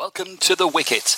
Welcome to The Wicket.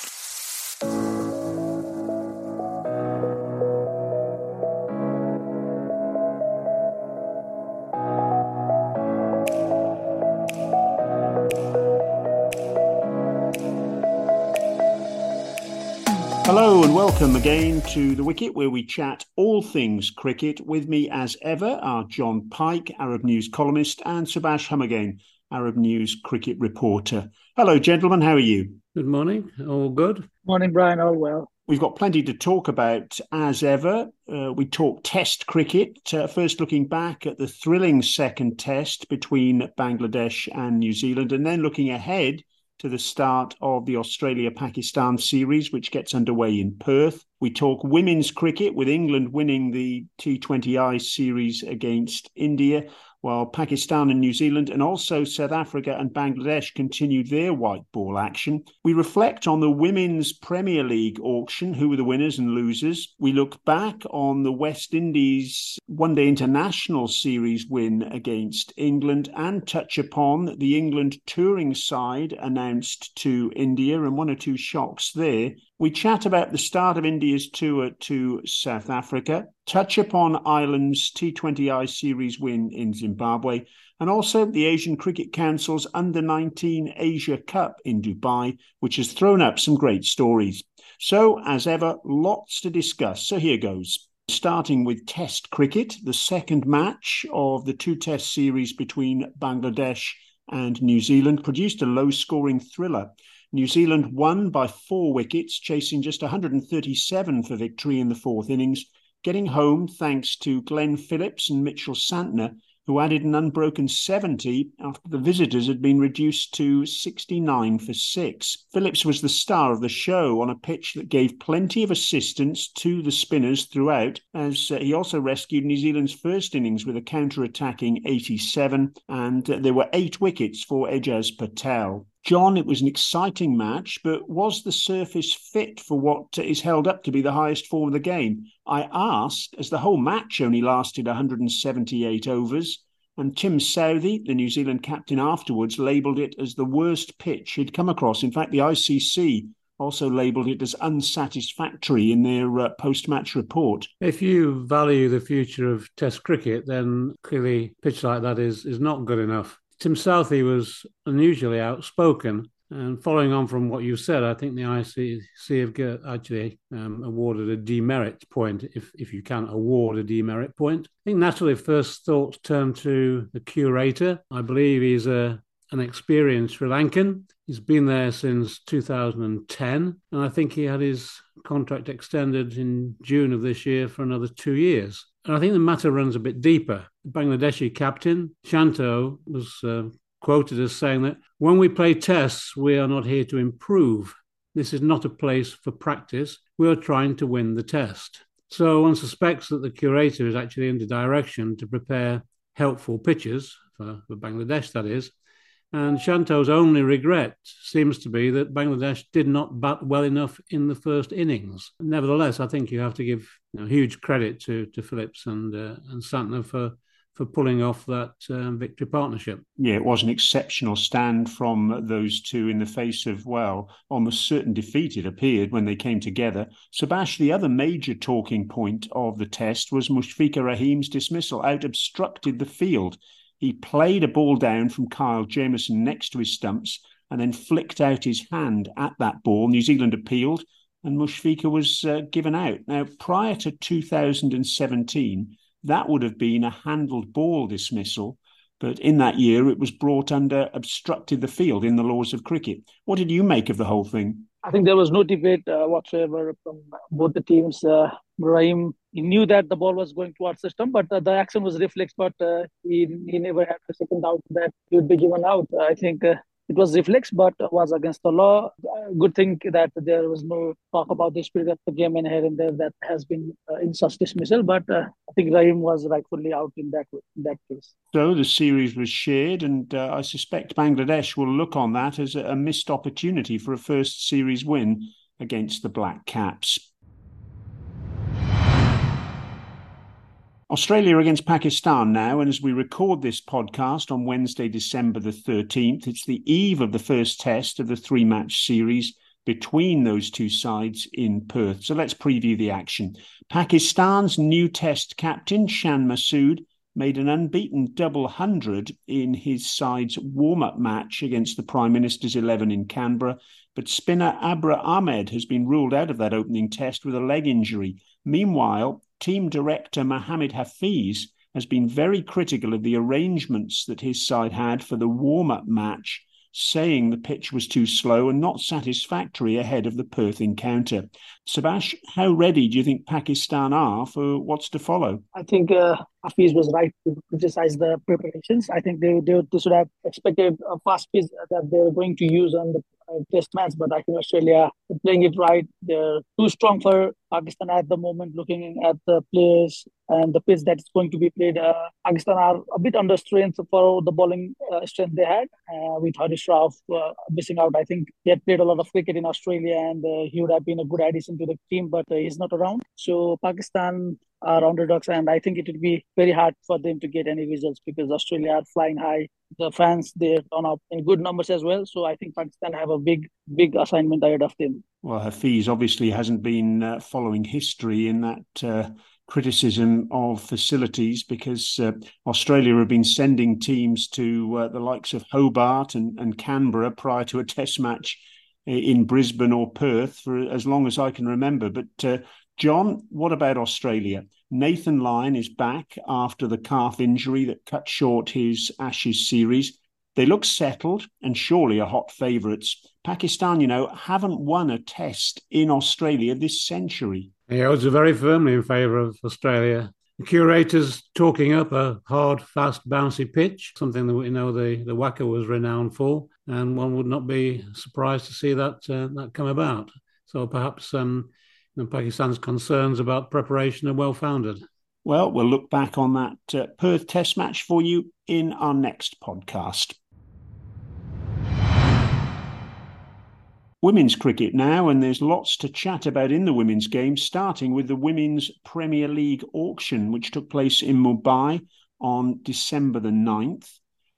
Hello and welcome again to The Wicket, where we chat all things cricket. With me, as ever, are Jon Pike, Arab News columnist, and Subas Humagain, Arab News cricket reporter. Hello, gentlemen. How are you? Good morning. All good. Morning, Brian. All well. We've got plenty to talk about as ever. Uh, we talk Test cricket, uh, first looking back at the thrilling second Test between Bangladesh and New Zealand, and then looking ahead to the start of the Australia Pakistan series, which gets underway in Perth. We talk women's cricket with England winning the T20I series against India, while Pakistan and New Zealand and also South Africa and Bangladesh continued their white ball action. We reflect on the Women's Premier League auction, who were the winners and losers. We look back on the West Indies One Day International Series win against England and touch upon the England touring side announced to India and one or two shocks there. We chat about the start of India's tour to South Africa, touch upon Ireland's T20I series win in Zimbabwe, and also the Asian Cricket Council's Under 19 Asia Cup in Dubai, which has thrown up some great stories. So, as ever, lots to discuss. So, here goes. Starting with Test cricket, the second match of the two Test series between Bangladesh and New Zealand produced a low scoring thriller. New Zealand won by four wickets, chasing just 137 for victory in the fourth innings, getting home thanks to Glenn Phillips and Mitchell Santner, who added an unbroken 70 after the visitors had been reduced to 69 for six. Phillips was the star of the show on a pitch that gave plenty of assistance to the spinners throughout, as uh, he also rescued New Zealand's first innings with a counter attacking 87, and uh, there were eight wickets for Ajaz Patel. Jon, it was an exciting match, but was the surface fit for what is held up to be the highest form of the game? I asked, as the whole match only lasted 178 overs, and Tim Southee, the New Zealand captain, afterwards labelled it as the worst pitch he'd come across. In fact, the ICC also labelled it as unsatisfactory in their uh, post match report. If you value the future of Test cricket, then clearly pitch like that is, is not good enough. Tim Southee was unusually outspoken. And following on from what you said, I think the ICC have actually um, awarded a demerit point, if, if you can award a demerit point. I think naturally first thoughts turn to the curator. I believe he's a, an experienced Sri Lankan. He's been there since 2010, and I think he had his contract extended in June of this year for another two years. And I think the matter runs a bit deeper. Bangladeshi captain Shanto was uh, quoted as saying that when we play tests, we are not here to improve. This is not a place for practice. We are trying to win the test. So one suspects that the curator is actually the direction to prepare helpful pitches for, for Bangladesh, that is, and Shanto's only regret seems to be that Bangladesh did not bat well enough in the first innings. Nevertheless, I think you have to give you know, huge credit to, to Phillips and uh, and Santner for for pulling off that um, victory partnership. Yeah, it was an exceptional stand from those two in the face of, well, almost certain defeat, it appeared, when they came together. Subas, the other major talking point of the test was Mushfiqur Rahim's dismissal, out obstructed the field. He played a ball down from Kyle Jamieson next to his stumps and then flicked out his hand at that ball. New Zealand appealed and Mushfiqur was uh, given out. Now, prior to 2017, that would have been a handled ball dismissal. But in that year, it was brought under obstructed the field in the laws of cricket. What did you make of the whole thing? I think there was no debate uh, whatsoever from both the teams. Uh, Rahim he knew that the ball was going to our system, but uh, the action was reflex. But uh, he he never had a second doubt that he would be given out. I think uh, it was reflex, but was against the law. Good thing that there was no talk about the spirit of the game in here and there that has been uh, in such dismissal. But uh, I think Rahim was rightfully out in that in that case. So the series was shared, and uh, I suspect Bangladesh will look on that as a missed opportunity for a first series win against the Black Caps. Australia against Pakistan now, and as we record this podcast on Wednesday, December the 13th, it's the eve of the first test of the three match series between those two sides in Perth. So let's preview the action. Pakistan's new test captain, Shan Masood, made an unbeaten double hundred in his side's warm up match against the Prime Minister's 11 in Canberra. But spinner Abrar Ahmed has been ruled out of that opening test with a leg injury. Meanwhile, team director Mohammad Hafiz has been very critical of the arrangements that his side had for the warm up match saying the pitch was too slow and not satisfactory ahead of the Perth encounter. Subas, how ready do you think Pakistan are for what's to follow? I think uh, Hafiz was right to criticize the preparations. I think they, they, they should have expected a fast pace that they were going to use on the uh, test match, but I think Australia playing it right. They're too strong for Pakistan at the moment, looking at the players and the pitch that is going to be played. Uh, Pakistan are a bit under strength for the bowling uh, strength they had uh, with Haris Rauf uh, missing out. I think he had played a lot of cricket in Australia and uh, he would have been a good addition to the team, but he's not around. So Pakistan are underdogs, and I think it would be very hard for them to get any results because Australia are flying high. The fans they turn up in good numbers as well, so I think Pakistan have a big, big assignment ahead of them. Well, Hafiz obviously hasn't been uh, following history in that. Uh, criticism of facilities because uh, Australia have been sending teams to uh, the likes of Hobart and, and Canberra prior to a test match in Brisbane or Perth for as long as I can remember. But uh, Jon, what about Australia? Nathan Lyon is back after the calf injury that cut short his Ashes series. They look settled and surely are hot favourites. Pakistan, you know, haven't won a test in Australia this century. Yeah, odds are very firmly in favour of Australia. The curators talking up a hard, fast, bouncy pitch, something that we know the, the WACA was renowned for, and one would not be surprised to see that uh, that come about. So perhaps um, and Pakistan's concerns about preparation are well founded. Well, we'll look back on that uh, Perth Test match for you in our next podcast. Women's cricket now, and there's lots to chat about in the women's game, starting with the Women's Premier League auction, which took place in Mumbai on December the 9th.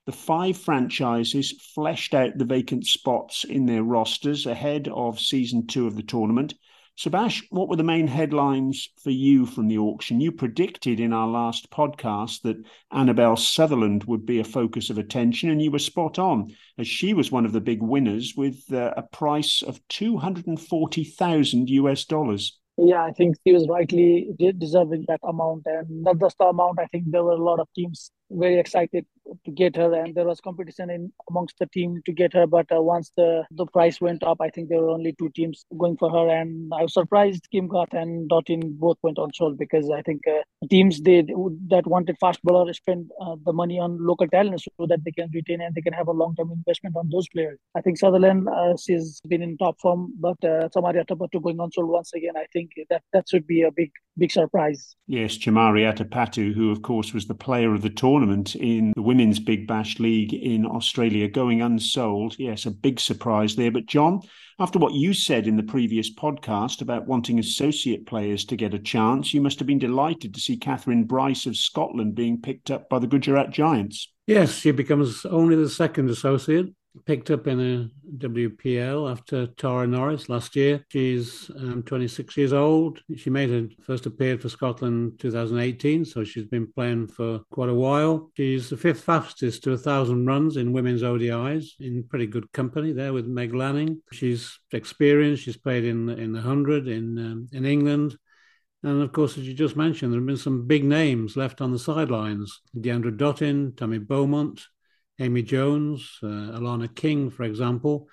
The five franchises fleshed out the vacant spots in their rosters ahead of season two of the tournament. Subas, what were the main headlines for you from the auction? You predicted in our last podcast that Annabelle Sutherland would be a focus of attention, and you were spot on, as she was one of the big winners with uh, a price of 240,000 US dollars. Yeah, I think she was rightly deserving that amount, and not just the amount. I think there were a lot of teams very excited to get her, and there was competition in amongst the team to get her. But uh, once the the price went up, I think there were only two teams going for her, and I was surprised Kim Garth and Dottin both went on sold because I think uh, teams they that wanted fast bowler spend uh, the money on local talents so that they can retain and they can have a long term investment on those players. I think Sutherland uh, she's been in top form, but uh, Chamari Atapattu going on sold once again. I think that that should be a big big surprise. Yes, Chamari Atapattu, who of course was the player of the tournament in the Women's Big Bash League in Australia, going unsold. Yes, a big surprise there. But John, after what you said in the previous podcast about wanting associate players to get a chance, you must have been delighted to see Kathryn Bryce of Scotland being picked up by the Gujarat Giants. Yes, she becomes only the second associate picked up in a WPL after Tara Norris last year. She's um, 26 years old. She made her first appearance for Scotland 2018, so she's been playing for quite a while. She's the fifth fastest to a thousand runs in women's ODIs, in pretty good company there with Meg Lanning. She's experienced. She's played in in the hundred in um, in England. And of course, as you just mentioned, there have been some big names left on the sidelines. Deandra Dottin, Tammy Beaumont, Amy Jones, uh, Alana King, for example.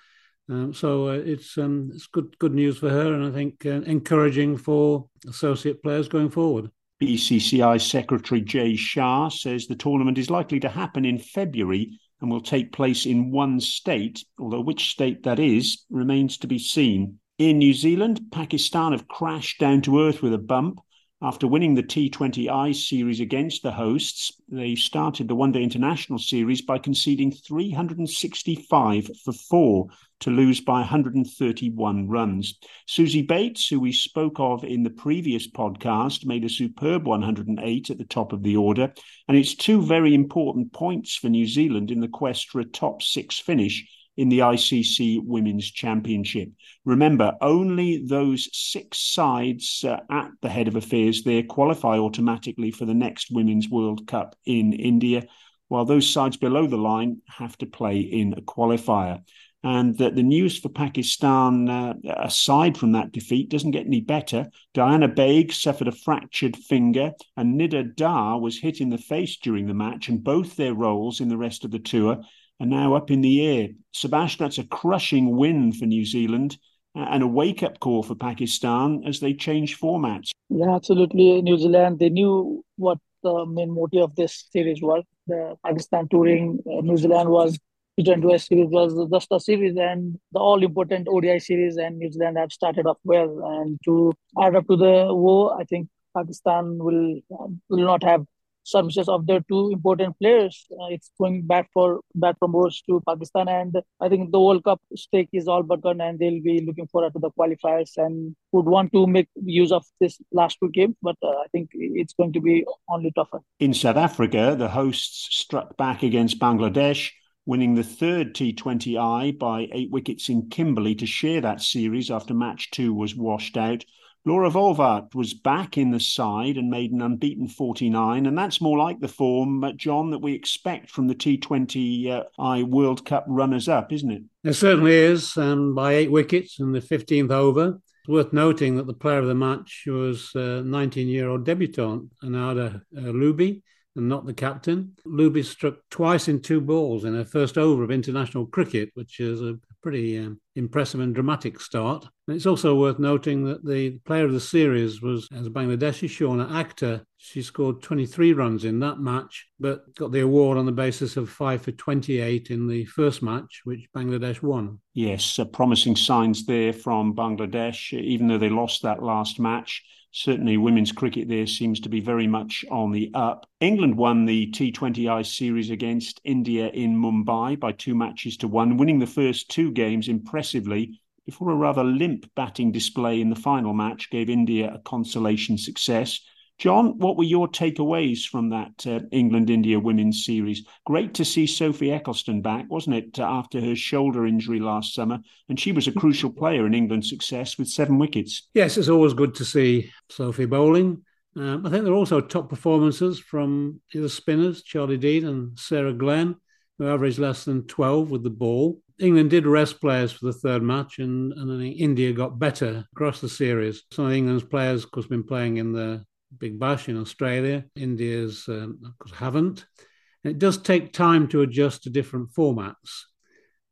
Um, so uh, it's um, it's good good news for her, and I think uh, encouraging for associate players going forward. BCCI Secretary Jay Shah says the tournament is likely to happen in February and will take place in one state, although which state that is remains to be seen. In New Zealand, Pakistan have crashed down to earth with a bump After winning the T20I series against the hosts, they started the One Day International series by conceding 365 for four to lose by 131 runs. Suzie Bates, who we spoke of in the previous podcast, made a superb 108 at the top of the order, and it's two very important points for New Zealand in the quest for a top six finish in the ICC Women's Championship. Remember, only those six sides uh, at the head of affairs there qualify automatically for the next Women's World Cup in India, while those sides below the line have to play in a qualifier. And that the news for Pakistan, uh, aside from that defeat, doesn't get any better. Diana Baig suffered a fractured finger, and Nida Dar was hit in the face during the match, and both their roles in the rest of the tour are now up in the air. Sebastian, that's a crushing win for New Zealand uh, and a wake up call for Pakistan as they change formats. Yeah, absolutely. New Zealand, they knew what the main motive of this series was. The Pakistan touring uh, New Zealand was T20 series was just a series and the all important ODI series, and New Zealand have started off well. And to add up to the war, I think Pakistan will will not have services of their two important players. Uh, it's going back for back from Wars to Pakistan, and I think the World Cup stake is all but gone, and they'll be looking forward to the qualifiers and would want to make use of this last two games. But uh, I think it's going to be only tougher. In South Africa, the hosts struck back against Bangladesh. Winning the third T20I by eight wickets in Kimberley to share that series after match two was washed out. Laura Wolvaardt was back in the side and made an unbeaten 49, and that's more like the form, uh, Jon, that we expect from the T20I uh, World Cup runners up, isn't it? It certainly is, um, by eight wickets in the 15th over. It's worth noting that the player of the match was 19 uh, year old debutant, Ayanda uh, Hlubi and not the captain. Hlubi struck twice in two balls in her first over of international cricket, which is a pretty um, impressive and dramatic start. And it's also worth noting that the player of the series was as Bangladeshi Shorna Akter. She scored 23 runs in that match, but got the award on the basis of 5 for 28 in the first match, which Bangladesh won. Yes, uh, promising signs there from Bangladesh, even though they lost that last match certainly women's cricket there seems to be very much on the up. England won the T20I series against India in Mumbai by two matches to one, winning the first two games impressively before a rather limp batting display in the final match gave India a consolation success. Jon, what were your takeaways from that uh, England India women's series? Great to see Sophie Ecclestone back, wasn't it, uh, after her shoulder injury last summer? And she was a crucial player in England's success with seven wickets. Yes, it's always good to see Sophie bowling. Um, I think there are also top performances from the spinners, Charlie Dean and Sarah Glenn, who averaged less than 12 with the ball. England did rest players for the third match, and, and I think India got better across the series. Some of England's players, of course, have been playing in the Big Bash in Australia. India's of course haven't. And it does take time to adjust to different formats,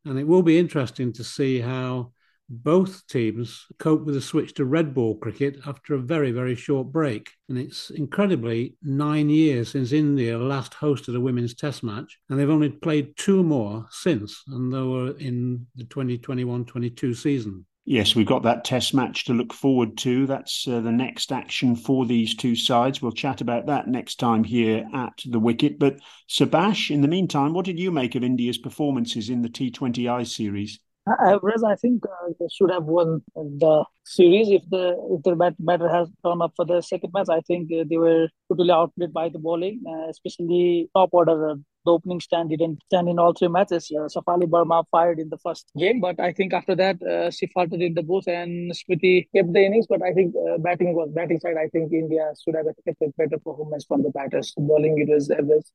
and it will be interesting to see how both teams cope with the switch to red ball cricket after a very, very short break. And it's incredibly nine years since India last hosted a women's test match, and they've only played two more since, and they were in the 2021 22 season. Yes, we've got that test match to look forward to. That's uh, the next action for these two sides. We'll chat about that next time here at the wicket. But Subas, in the meantime, what did you make of India's performances in the T20I series? Whereas I think uh, they should have won the series if the if the bat, batter has come up for the second match. I think uh, they were totally outplayed by the bowling, uh, especially top order. Uh, the opening stand didn't stand in all three matches. Uh, Shafali Verma fired in the first game, but I think after that uh, she faltered in the booth and Smriti kept the innings. But I think uh, batting was batting side. I think India should have expected better performance from the batters. Bowling it was average.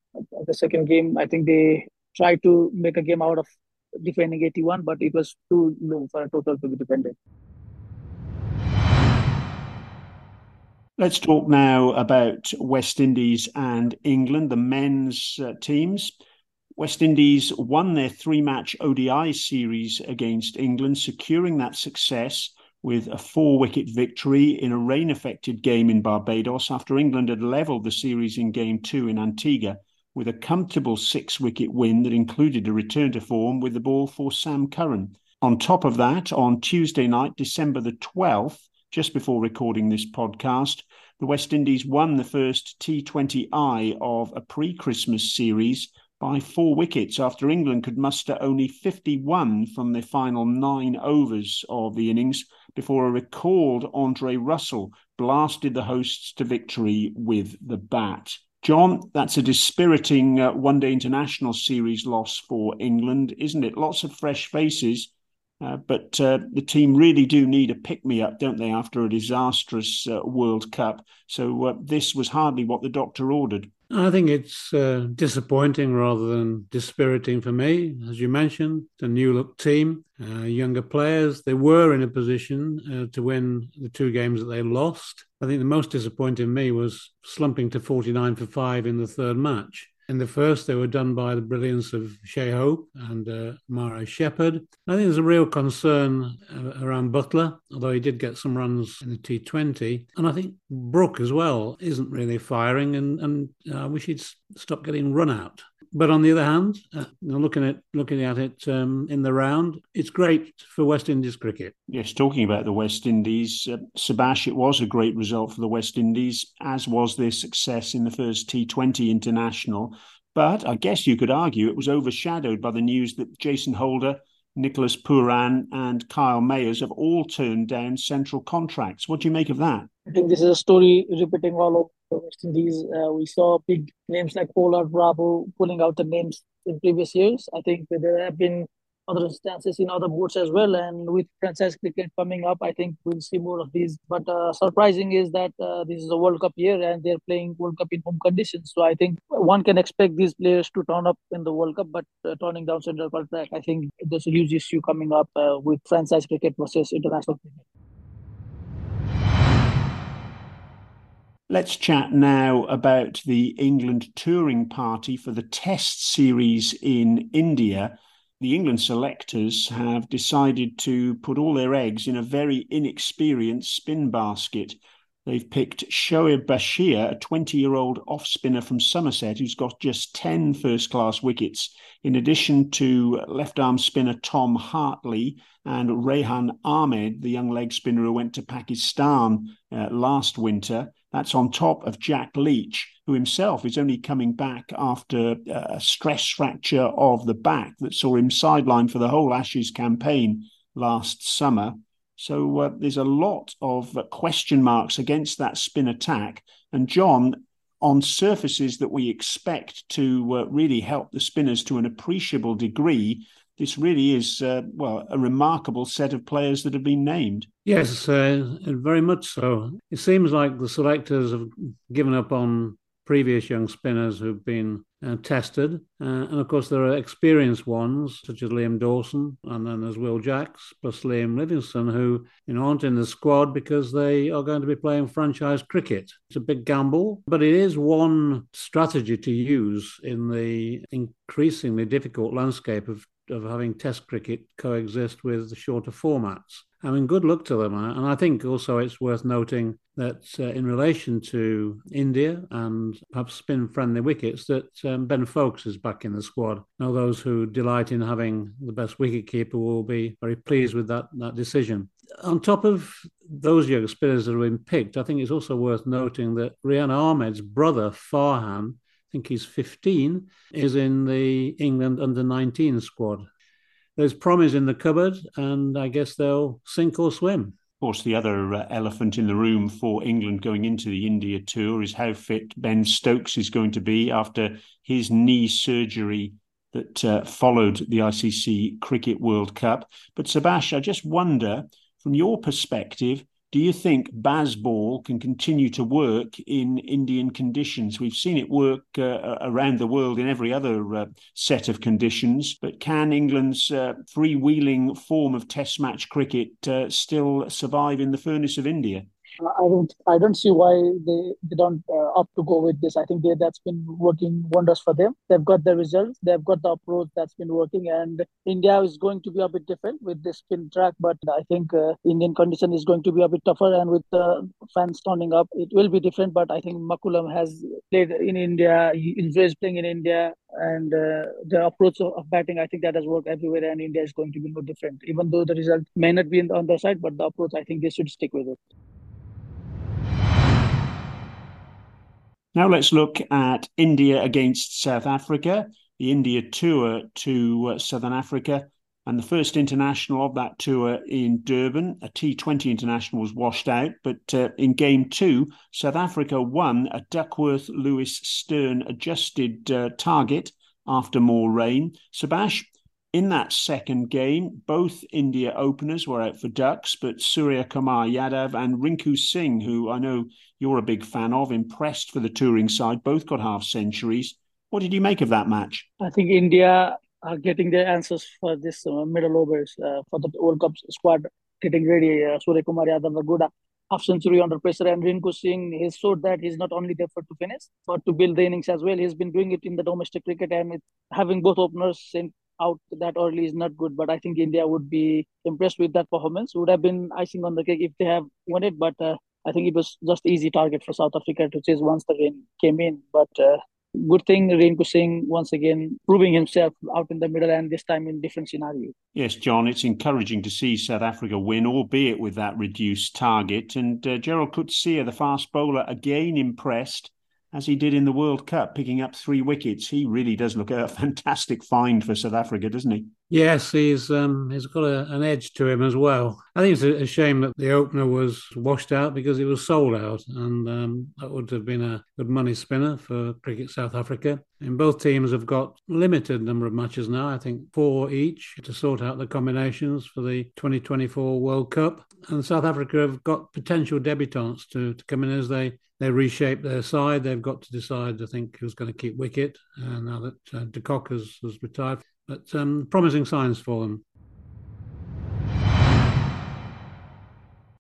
The second game, I think they tried to make a game out of defending 81, but it was too low for a total to be defended. Let's talk now about West Indies and England, the men's uh, teams. West Indies won their three match ODI series against England, securing that success with a four wicket victory in a rain affected game in Barbados after England had levelled the series in game two in Antigua with a comfortable six wicket win that included a return to form with the ball for Sam Curran. On top of that, on Tuesday night, December the 12th, just before recording this podcast, the West Indies won the first T20I of a pre Christmas series by four wickets after England could muster only 51 from the final nine overs of the innings before a recalled Andre Russell blasted the hosts to victory with the bat. Jon, that's a dispiriting uh, one day international series loss for England, isn't it? Lots of fresh faces, uh, but uh, the team really do need a pick me up, don't they, after a disastrous uh, World Cup? So uh, this was hardly what the doctor ordered. I think it's uh, disappointing rather than dispiriting for me. As you mentioned, the new look team, uh, younger players, they were in a position to win the two games that they lost. I think the most disappointing me was slumping to 49 for 5 in the third match. In the first, they were done by the brilliance of Shai Hope and uh, Mario Shepherd. I think there's a real concern uh, around Buttler, although he did get some runs in the T20. And I think Brook as well isn't really firing, and, and uh, I wish he'd stop getting run out. But on the other hand, uh, looking at looking at it um, in the round, it's great for West Indies cricket. Yes, talking about the West Indies, uh, Subas, it was a great result for the West Indies, as was their success in the first T20 international. But I guess you could argue it was overshadowed by the news that Jason Holder, Nicholas Pooran, and Kyle Mayers have all turned down central contracts. What do you make of that? I think this is a story repeating all over the West Indies. Uh, we saw big names like Pollard Bravo pulling out the names in previous years. I think there have been other instances in other boards as well. And with franchise cricket coming up, I think we'll see more of these. But uh, surprising is that uh, this is a World Cup year and they're playing World Cup in home conditions. So I think one can expect these players to turn up in the World Cup, but uh, turning down central contract, I think there's a huge issue coming up uh, with franchise cricket versus international cricket. Let's chat now about the England touring party for the Test series in India. The England selectors have decided to put all their eggs in a very inexperienced spin basket. They've picked Shoaib Bashir, a 20 year old off spinner from Somerset who's got just 10 first class wickets, in addition to left arm spinner Tom Hartley and Rehan Ahmed, the young leg spinner who went to Pakistan uh, last winter. That's on top of Jack Leach, who himself is only coming back after a stress fracture of the back that saw him sidelined for the whole Ashes campaign last summer. So uh, there's a lot of uh, question marks against that spin attack. And Jon, on surfaces that we expect to uh, really help the spinners to an appreciable degree, this really is, uh, well, a remarkable set of players that have been named. Yes, uh, very much so. It seems like the selectors have given up on previous young spinners who've been uh, tested. Uh, and of course, there are experienced ones such as Liam Dawson, and then there's Will Jacks, plus Liam Livingstone, who you know aren't in the squad because they are going to be playing franchise cricket. It's a big gamble, but it is one strategy to use in the increasingly difficult landscape of of having Test cricket coexist with the shorter formats. I mean, good luck to them. And I think also it's worth noting that uh, in relation to India and perhaps spin friendly wickets, that um, Ben Foakes is back in the squad. Now, those who delight in having the best wicketkeeper will be very pleased with that, that decision. On top of those young spinners that have been picked, I think it's also worth noting that Rehan Ahmed's brother, Farhan, think he's 15, is in the England under 19 squad. There's promise in the cupboard, and I guess they'll sink or swim. Of course, the other uh, elephant in the room for England going into the India tour is how fit Ben Stokes is going to be after his knee surgery that uh, followed the ICC Cricket World Cup. But Subas, I just wonder, from your perspective, do you think Bazball can continue to work in Indian conditions? We've seen it work uh, around the world in every other uh, set of conditions, but can England's uh, freewheeling form of Test match cricket uh, still survive in the furnace of India? I don't I don't see why they, they don't uh, opt to go with this. I think they, that's been working wonders for them. They've got the results. They've got the approach that's been working. And India is going to be a bit different with the spin track, but I think uh, Indian condition is going to be a bit tougher. And with the fans turning up, it will be different. But I think McCullum has played in India. He enjoys playing in India. And uh, the approach of batting, I think that has worked everywhere. And India is going to be no different. Even though the result may not be on their side, but the approach, I think they should stick with it. Now let's look at India against South Africa, the India tour to uh, Southern Africa, and the first international of that tour in Durban. A T20 international was washed out, but uh, in game two, South Africa won a Duckworth Lewis Stern adjusted uh, target after more rain. Subas, in that second game, both India openers were out for ducks, but Surya Kumar Yadav and Rinku Singh, who I know you're a big fan of, impressed for the touring side, both got half centuries. What did you make of that match? I think India are getting their answers for this uh, middle overs uh, for the World Cup squad getting ready. Uh, Surya Kumar Yadav, a good half century under pressure, and Rinku Singh, he showed that he's not only there for to finish, but to build the innings as well. He's been doing it in the domestic cricket, and it, having both openers in out that early is not good. But I think India would be impressed with that performance. Would have been icing on the cake if they have won it, but uh, I think it was just easy target for South Africa to chase once the rain came in. But uh, good thing Rinku Singh once again proving himself out in the middle and this time in different scenario. Yes, Jon, it's encouraging to see South Africa win, albeit with that reduced target. And uh, Gerald Coetzee, the fast bowler, again impressed as he did in the World Cup, picking up three wickets. He really does look a fantastic find for South Africa, doesn't he? Yes, he's um, he's got a, an edge to him as well. I think it's a, shame that the opener was washed out because it was sold out, and um, that would have been a good money spinner for Cricket South Africa. And both teams have got limited number of matches now. I think four each to sort out the combinations for the 2024 World Cup. And South Africa have got potential debutants to, to come in as they they reshape their side. They've got to decide, I think, who's going to keep wicket uh, now that uh, De Kock has, has retired but um, promising signs for them.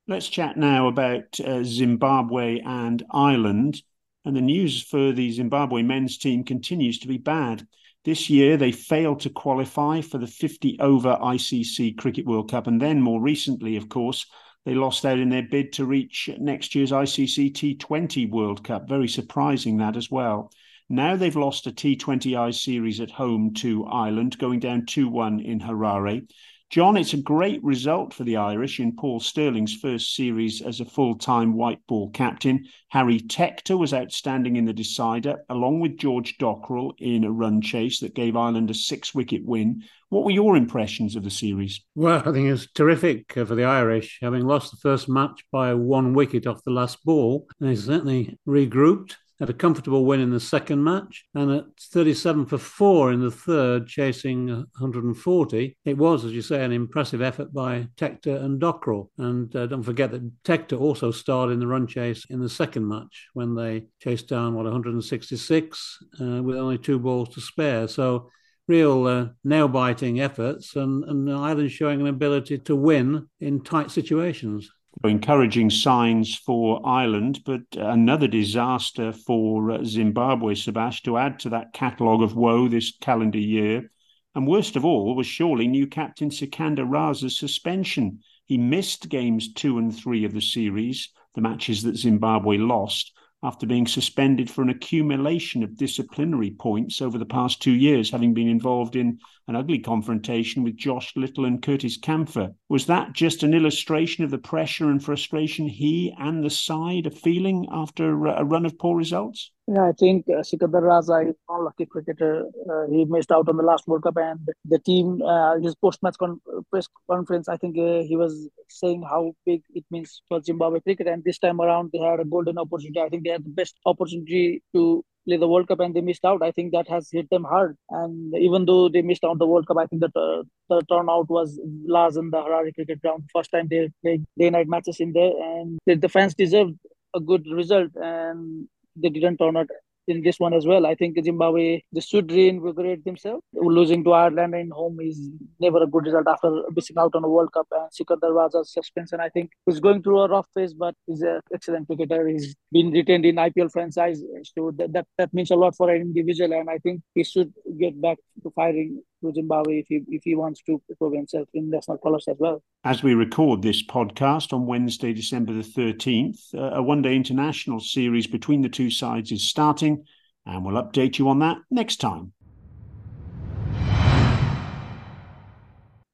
Let's chat now about uh, Zimbabwe and Ireland. And the news for the Zimbabwe men's team continues to be bad. This year, they failed to qualify for the 50 over ICC Cricket World Cup. And then, more recently, of course, they lost out in their bid to reach next year's ICC T20 World Cup. Very surprising, that as well. Now they've lost a T20I series at home to Ireland, going down 2 1 in Harare. Jon, it's a great result for the Irish in Paul Stirling's first series as a full time white ball captain. Harry Tector was outstanding in the decider, along with George Dockrell in a run chase that gave Ireland a six wicket win. What were your impressions of the series? Well, I think it's terrific for the Irish, having lost the first match by one wicket off the last ball. They certainly regrouped had a comfortable win in the second match, and at 37 for four in the third, chasing 140. It was, as you say, an impressive effort by Tector and Dockrell. And uh, don't forget that Tector also starred in the run chase in the second match when they chased down, what, 166 uh, with only two balls to spare. So real uh, nail biting efforts, and, and Ireland showing an ability to win in tight situations encouraging signs for Ireland, but another disaster for uh, Zimbabwe, Subas, to add to that catalogue of woe this calendar year. And worst of all was surely new captain Sikandar Raza's suspension. He missed games two and three of the series, the matches that Zimbabwe lost, after being suspended for an accumulation of disciplinary points over the past two years, having been involved in an ugly confrontation with Josh Little and Curtis Campher. Was that just an illustration of the pressure and frustration he and the side are feeling after a run of poor results? Yeah, I think uh, Sikandar Raza is a lucky cricketer. Uh, he missed out on the last World Cup, and the team, uh, his post-match con- press conference, I think uh, he was saying how big it means for Zimbabwe cricket. And this time around, they had a golden opportunity. I think they had the best opportunity to play the World Cup and they missed out. I think that has hit them hard. And even though they missed out the World Cup, I think that the turnout was large in the Harare cricket ground. First time they played day night matches in there, and the, the fans deserved a good result. And they didn't turn out in this one as well. I think Zimbabwe they should reinvigorate themselves. Losing to Ireland in home is never a good result after missing out on a World Cup. And Sikandar Raza's suspension, I think, he's going through a rough phase, but he's an excellent cricketer. He's been retained in IPL franchise, so that, that, that means a lot for an individual. And I think he should get back to firing to Zimbabwe if he if he wants to prove himself in national colours as well. As we record this podcast on Wednesday, December the thirteenth, uh, a one-day international series between the two sides is starting, and we'll update you on that next time.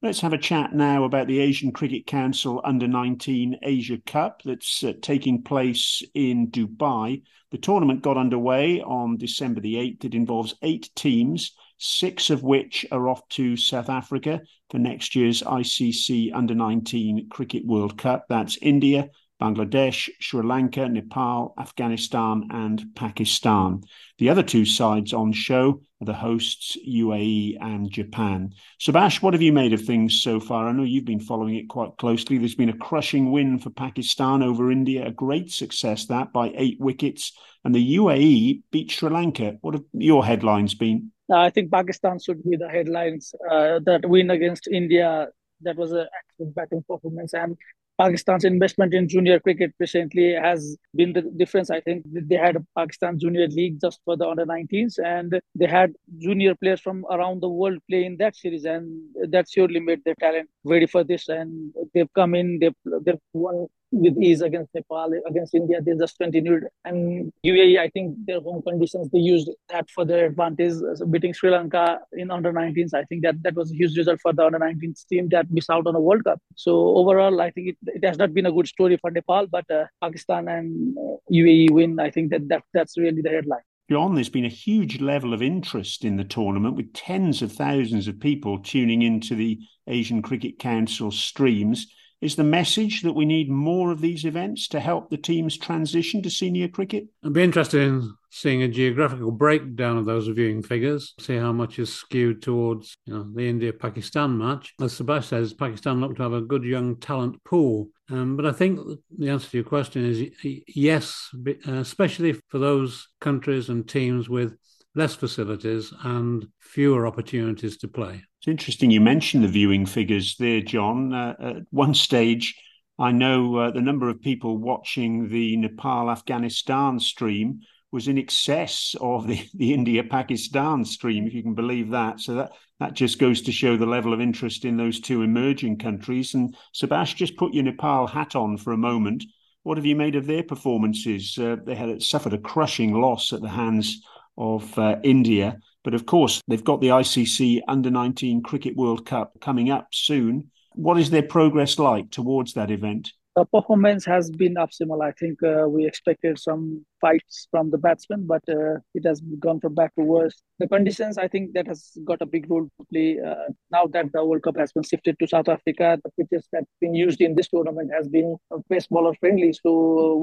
Let's have a chat now about the Asian Cricket Council Under 19 Asia Cup that's uh, taking place in Dubai. The tournament got underway on December the 8th. It involves eight teams, six of which are off to South Africa for next year's ICC Under 19 Cricket World Cup. That's India, Bangladesh, Sri Lanka, Nepal, Afghanistan, and Pakistan. The other two sides on show are the hosts, UAE and Japan. Subas, what have you made of things so far? I know you've been following it quite closely. There's been a crushing win for Pakistan over India, a great success that by eight wickets, and the UAE beat Sri Lanka. What have your headlines been? I think Pakistan should be the headlines. Uh, that win against India, that was an excellent batting performance, and Pakistan's investment in junior cricket recently has been the difference. I think they had a Pakistan Junior League just for the under 19s, and they had junior players from around the world play in that series, and that surely made their talent ready for this. And they've come in, they've, they've won with ease against Nepal, against India. They just continued. And UAE, I think their home conditions, they used that for their advantage, so beating Sri Lanka in under 19s. I think that that was a huge result for the under 19s team that missed out on a World Cup. So overall, I think it, it has not been a good story for Nepal, but uh, Pakistan and uh, UAE win. I think that, that that's really the headline. Jon, there's been a huge level of interest in the tournament with tens of thousands of people tuning into the Asian Cricket Council streams. Is the message that we need more of these events to help the teams transition to senior cricket? I'd be interested in seeing a geographical breakdown of those viewing figures, see how much is skewed towards you know, the India Pakistan match. As Sebastian says, Pakistan look to have a good young talent pool. Um, but I think the answer to your question is yes, especially for those countries and teams with less facilities and fewer opportunities to play. It's interesting you mentioned the viewing figures there, Jon. Uh, at one stage, I know uh, the number of people watching the Nepal Afghanistan stream was in excess of the, the India Pakistan stream, if you can believe that. So that, that just goes to show the level of interest in those two emerging countries. And Sebastian, just put your Nepal hat on for a moment. What have you made of their performances? Uh, they had suffered a crushing loss at the hands of uh, India. But of course, they've got the ICC Under 19 Cricket World Cup coming up soon. What is their progress like towards that event? The performance has been optimal. I think uh, we expected some fights from the batsmen, but uh, it has gone from bad to worse. The conditions, I think, that has got a big role to play. Uh, now that the World Cup has been shifted to South Africa, the pitches that have been used in this tournament has been pace bowler friendly. So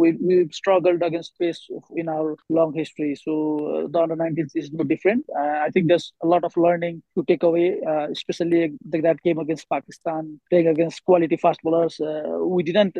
we we've struggled against pace in our long history. So uh, the under 19s is no different. Uh, I think there's a lot of learning to take away, uh, especially that game against Pakistan, playing against quality fast bowlers. we didn't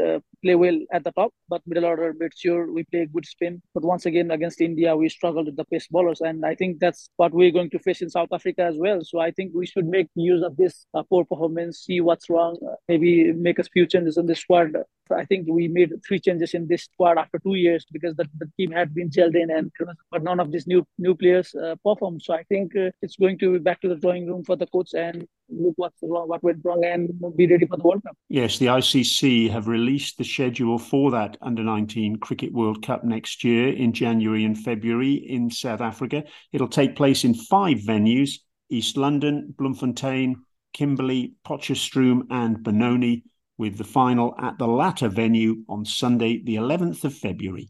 play well at the top, but middle order made sure we play good spin but once again, against India, we struggled with the pace bowlers. And I think that's what we're going to face in South Africa as well. So I think we should make use of this uh, poor performance, see what's wrong, uh, maybe make a few changes in the squad. I think we made three changes in this squad after two years because the, the team had been gelled in, and but none of these new new players uh, performed. So I think uh, it's going to be back to the drawing room for the coach and look what's wrong, what went wrong, and be ready for the World Cup. Yes, the ICC have released the schedule for that Under 19 Cricket World Cup next year in January and February in South Africa. It'll take place in five venues: East London, Bloemfontein, Kimberley, Potchefstroom, and Benoni with the final at the latter venue on Sunday, the 11th of February.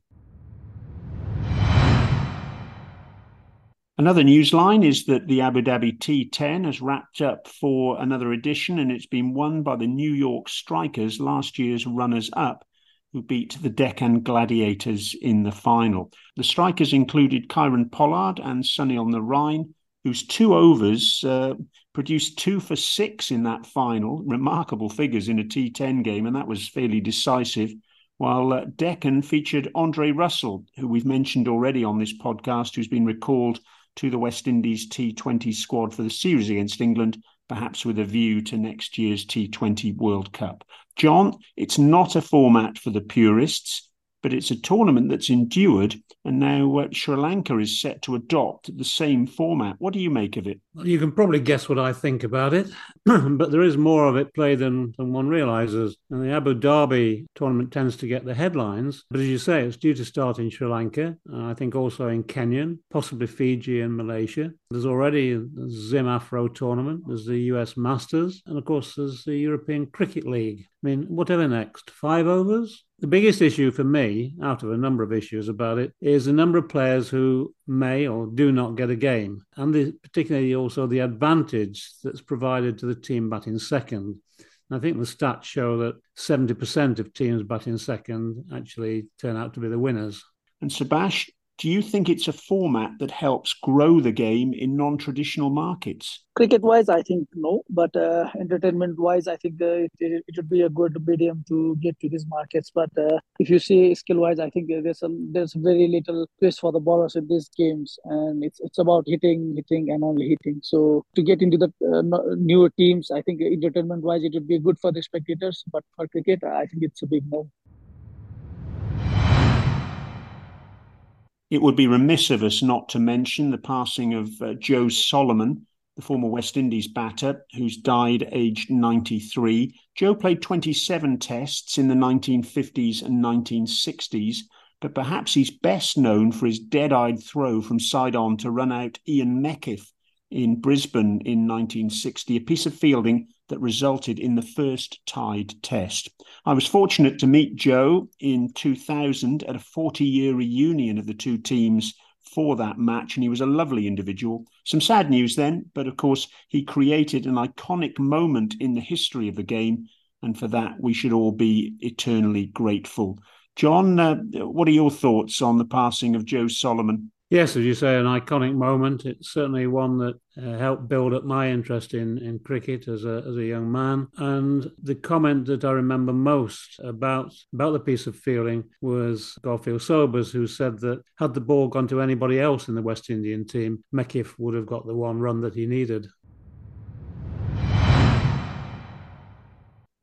Another news line is that the Abu Dhabi T10 has wrapped up for another edition and it's been won by the New York Strikers, last year's runners up, who beat the Deccan Gladiators in the final. The strikers included Kieron Pollard and Sunil Narine, whose two overs uh, produced two for six in that final. Remarkable figures in a T10 game, and that was fairly decisive. While uh, Deccan featured Andre Russell, who we've mentioned already on this podcast, who's been recalled to the West Indies T20 squad for the series against England, perhaps with a view to next year's T20 World Cup. Jon, it's not a format for the purists. But it's a tournament that's endured, and now uh, Sri Lanka is set to adopt the same format. What do you make of it? You can probably guess what I think about it, but there is more of it played than, than one realizes. And the Abu Dhabi tournament tends to get the headlines, but as you say, it's due to start in Sri Lanka, uh, I think also in Kenya, possibly Fiji and Malaysia. There's already the Zim Afro tournament, there's the US Masters, and of course, there's the European Cricket League. I mean, whatever next? Five overs? The biggest issue for me, out of a number of issues about it, is the number of players who may or do not get a game, and the, particularly also the advantage that's provided to the team batting second. I think the stats show that 70% of teams batting second actually turn out to be the winners. And Subas, do you think it's a format that helps grow the game in non traditional markets? Cricket wise, I think no, but uh, entertainment wise, I think uh, it, it, would be a good medium to get to these markets. But uh, if you see skill wise, I think there's a, there's very little twist for the bowlers in these games, and it's it's about hitting, hitting, and only hitting. So to get into the uh, newer teams, I think entertainment wise, it would be good for the spectators. But for cricket, I think it's a big no. It would be remiss of us not to mention the passing of uh, Joe Solomon, the former West Indies batter, who's died aged 93. Joe played 27 tests in the 1950s and 1960s, but perhaps he's best known for his dead eyed throw from side on to run out Ian Meckiff in Brisbane in 1960, a piece of fielding that resulted in the first tied test. I was fortunate to meet Joe in 2000 at a 40 year reunion of the two teams for that match, and he was a lovely individual. Some sad news then, but of course, he created an iconic moment in the history of the game, and for that, we should all be eternally grateful. Jon, uh, what are your thoughts on the passing of Joe Solomon? Yes, as you say, an iconic moment. It's certainly one that uh, helped build up my interest in, in cricket as a, as a young man. And the comment that I remember most about, about the piece of fielding was Garfield Sobers, who said that had the ball gone to anybody else in the West Indian team, Meckiff would have got the one run that he needed.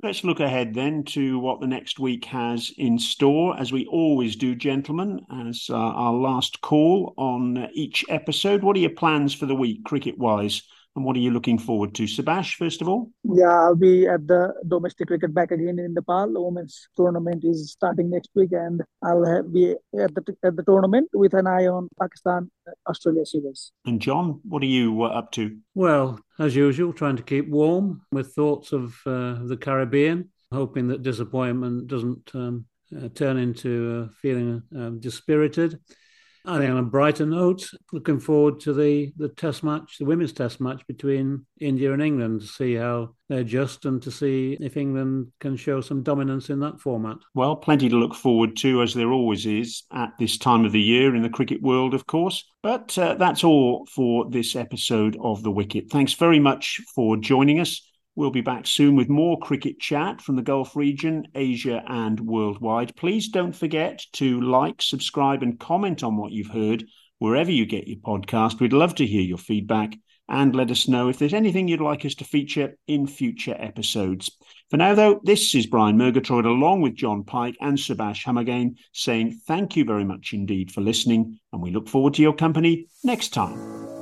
Let's look ahead then to what the next week has in store, as we always do, gentlemen, as uh, our last call on each episode. What are your plans for the week, cricket wise? And what are you looking forward to? Subas, first of all? Yeah, I'll be at the domestic cricket back again in Nepal. The women's tournament is starting next week, and I'll have, be at the, at the tournament with an eye on Pakistan Australia series. And Jon, what are you uh, up to? Well, as usual, trying to keep warm with thoughts of uh, the Caribbean, hoping that disappointment doesn't um, uh, turn into feeling um, dispirited. I think on a brighter note, looking forward to the, the test match, the women's test match between India and England to see how they adjust and to see if England can show some dominance in that format. Well, plenty to look forward to, as there always is at this time of the year in the cricket world, of course. But uh, that's all for this episode of The Wicket. Thanks very much for joining us. We'll be back soon with more cricket chat from the Gulf region, Asia, and worldwide. Please don't forget to like, subscribe, and comment on what you've heard wherever you get your podcast. We'd love to hear your feedback and let us know if there's anything you'd like us to feature in future episodes. For now, though, this is Brian Murgatroyd along with Jon Pike and Subas Humagain saying thank you very much indeed for listening, and we look forward to your company next time.